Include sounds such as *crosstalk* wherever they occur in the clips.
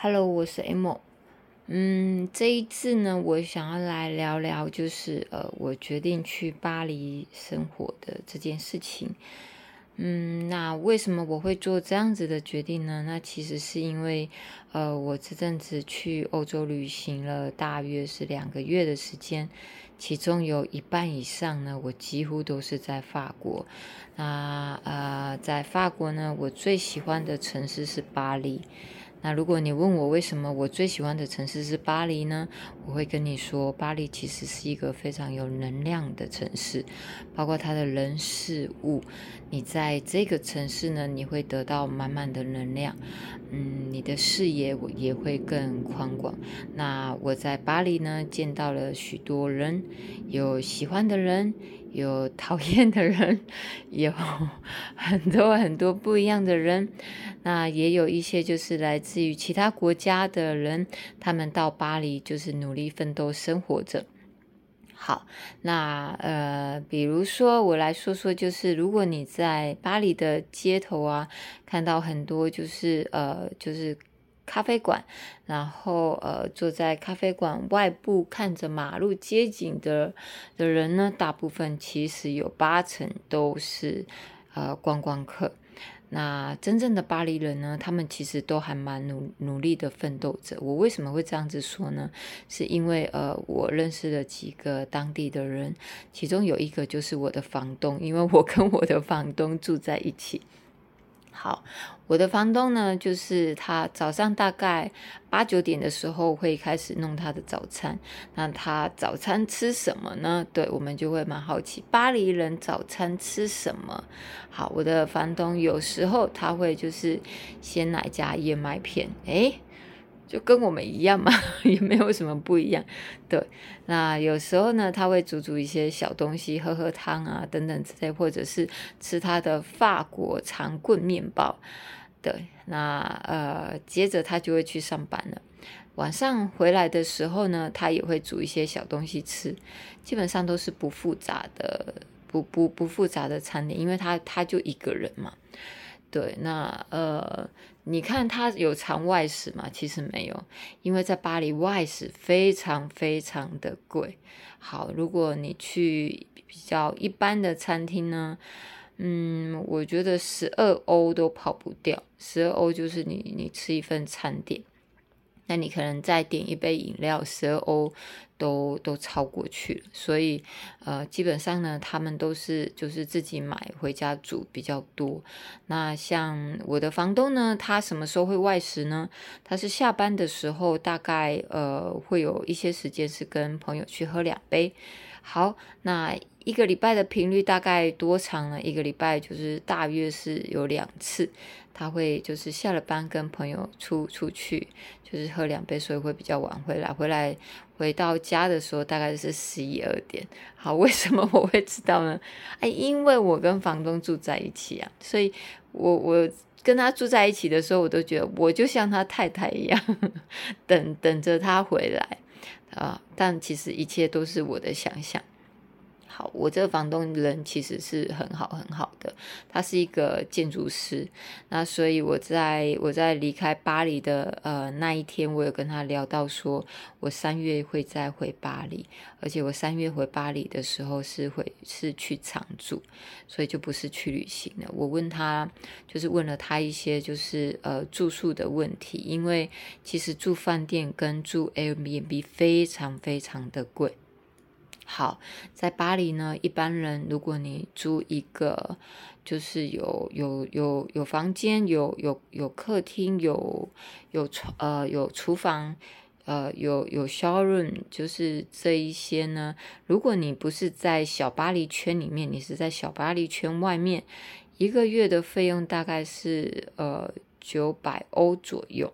Hello，我是 M。嗯，这一次呢，我想要来聊聊，就是呃，我决定去巴黎生活的这件事情。嗯，那为什么我会做这样子的决定呢？那其实是因为，呃，我这阵子去欧洲旅行了，大约是两个月的时间，其中有一半以上呢，我几乎都是在法国。那呃，在法国呢，我最喜欢的城市是巴黎。那如果你问我为什么我最喜欢的城市是巴黎呢？我会跟你说，巴黎其实是一个非常有能量的城市，包括它的人事物。你在这个城市呢，你会得到满满的能量，嗯，你的视野我也会更宽广。那我在巴黎呢，见到了许多人，有喜欢的人。有讨厌的人，*laughs* 有 *laughs* 很多很多不一样的人，那也有一些就是来自于其他国家的人，他们到巴黎就是努力奋斗生活着。好，那呃，比如说我来说说，就是如果你在巴黎的街头啊，看到很多就是呃，就是。咖啡馆，然后呃，坐在咖啡馆外部看着马路街景的的人呢，大部分其实有八成都是呃观光客。那真正的巴黎人呢，他们其实都还蛮努努力的奋斗着。我为什么会这样子说呢？是因为呃，我认识了几个当地的人，其中有一个就是我的房东，因为我跟我的房东住在一起。好，我的房东呢，就是他早上大概八九点的时候会开始弄他的早餐。那他早餐吃什么呢？对我们就会蛮好奇，巴黎人早餐吃什么？好，我的房东有时候他会就是鲜奶加燕麦片，诶。就跟我们一样嘛，*laughs* 也没有什么不一样。对，那有时候呢，他会煮煮一些小东西，喝喝汤啊，等等之类，或者是吃他的法国长棍面包。对，那呃，接着他就会去上班了。晚上回来的时候呢，他也会煮一些小东西吃，基本上都是不复杂的，不不不复杂的餐点，因为他他就一个人嘛。对，那呃，你看他有常外食吗？其实没有，因为在巴黎外食非常非常的贵。好，如果你去比较一般的餐厅呢，嗯，我觉得十二欧都跑不掉，十二欧就是你你吃一份餐点。那你可能再点一杯饮料，十二欧都都超过去了。所以，呃，基本上呢，他们都是就是自己买回家煮比较多。那像我的房东呢，他什么时候会外食呢？他是下班的时候，大概呃会有一些时间是跟朋友去喝两杯。好，那一个礼拜的频率大概多长呢？一个礼拜就是大约是有两次，他会就是下了班跟朋友出出去，就是喝两杯，所以会比较晚回来。回来回到家的时候大概是十一二点。好，*laughs* 为什么我会知道呢？哎，因为我跟房东住在一起啊，所以我我跟他住在一起的时候，我都觉得我就像他太太一样，*laughs* 等等着他回来。啊，但其实一切都是我的想象。好，我这个房东人其实是很好很好的，他是一个建筑师。那所以我在我在离开巴黎的呃那一天，我有跟他聊到说，我三月会再回巴黎，而且我三月回巴黎的时候是会是去常住，所以就不是去旅行了。我问他，就是问了他一些就是呃住宿的问题，因为其实住饭店跟住 Airbnb 非常非常的贵。好，在巴黎呢，一般人如果你租一个，就是有有有有房间，有有有客厅，有有床呃有厨房，呃有有 showroom，就是这一些呢。如果你不是在小巴黎圈里面，你是在小巴黎圈外面，一个月的费用大概是呃九百欧左右。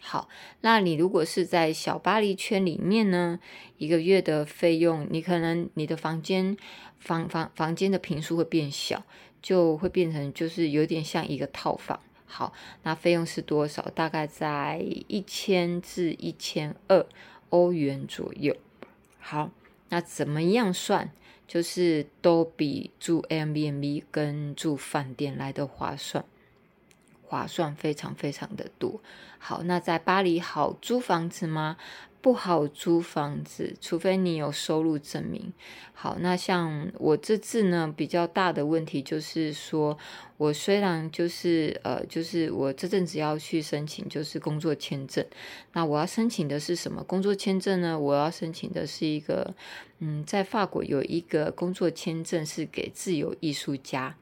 好，那你如果是在小巴黎圈里面呢，一个月的费用，你可能你的房间房房房间的平数会变小，就会变成就是有点像一个套房。好，那费用是多少？大概在一千至一千二欧元左右。好，那怎么样算？就是都比住 M b n b 跟住饭店来的划算。划算，非常非常的多。好，那在巴黎好租房子吗？不好租房子，除非你有收入证明。好，那像我这次呢，比较大的问题就是说，我虽然就是呃，就是我这阵子要去申请就是工作签证，那我要申请的是什么工作签证呢？我要申请的是一个，嗯，在法国有一个工作签证是给自由艺术家。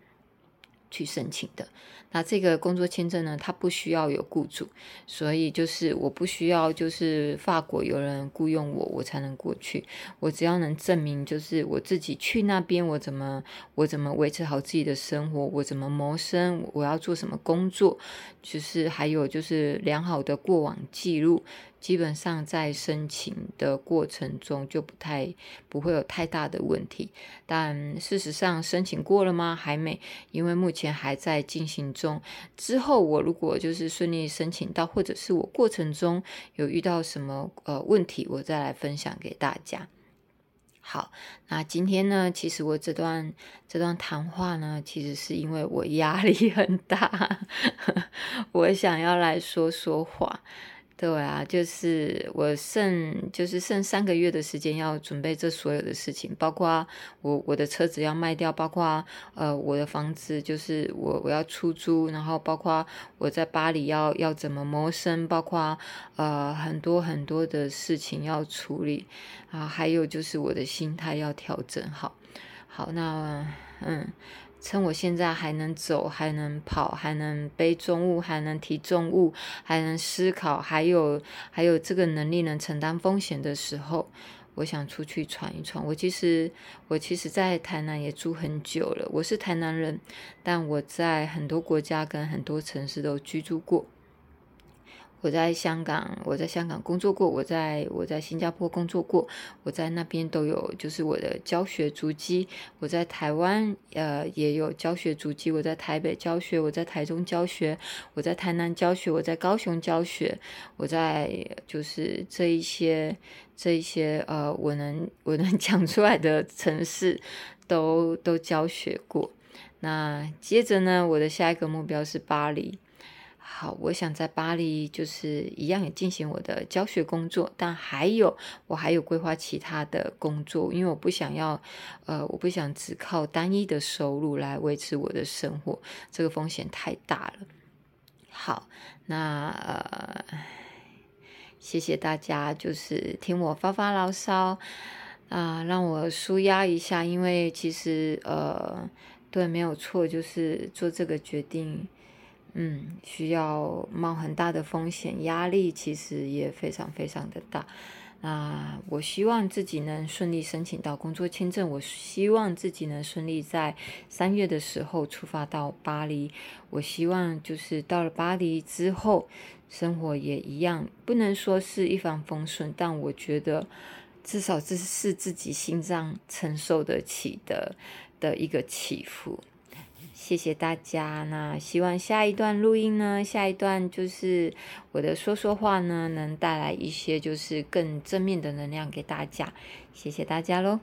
去申请的，那这个工作签证呢，它不需要有雇主，所以就是我不需要，就是法国有人雇佣我，我才能过去。我只要能证明，就是我自己去那边，我怎么我怎么维持好自己的生活，我怎么谋生，我要做什么工作，就是还有就是良好的过往记录。基本上在申请的过程中就不太不会有太大的问题，但事实上申请过了吗？还没，因为目前还在进行中。之后我如果就是顺利申请到，或者是我过程中有遇到什么呃问题，我再来分享给大家。好，那今天呢，其实我这段这段谈话呢，其实是因为我压力很大，*laughs* 我想要来说说话。对啊，就是我剩就是剩三个月的时间要准备这所有的事情，包括我我的车子要卖掉，包括呃我的房子就是我我要出租，然后包括我在巴黎要要怎么谋生，包括呃很多很多的事情要处理啊，还有就是我的心态要调整好。好，那嗯。趁我现在还能走，还能跑，还能背重物，还能提重物，还能思考，还有还有这个能力能承担风险的时候，我想出去闯一闯。我其实我其实，在台南也住很久了。我是台南人，但我在很多国家跟很多城市都居住过。我在香港，我在香港工作过，我在我在新加坡工作过，我在那边都有就是我的教学足迹。我在台湾呃也有教学足迹，我在台北教学，我在台中教学，我在台南教学，我在高雄教学，我在就是这一些这一些呃我能我能 *laughs* 讲出来的城市都都教学过。那接着呢，我的下一个目标是巴黎。好，我想在巴黎就是一样也进行我的教学工作，但还有我还有规划其他的工作，因为我不想要，呃，我不想只靠单一的收入来维持我的生活，这个风险太大了。好，那呃，谢谢大家，就是听我发发牢骚啊，让我舒压一下，因为其实呃，对，没有错，就是做这个决定。嗯，需要冒很大的风险，压力其实也非常非常的大。那我希望自己能顺利申请到工作签证，我希望自己能顺利在三月的时候出发到巴黎。我希望就是到了巴黎之后，生活也一样，不能说是一帆风顺，但我觉得至少这是自己心脏承受得起的的一个起伏。谢谢大家。那希望下一段录音呢，下一段就是我的说说话呢，能带来一些就是更正面的能量给大家。谢谢大家喽。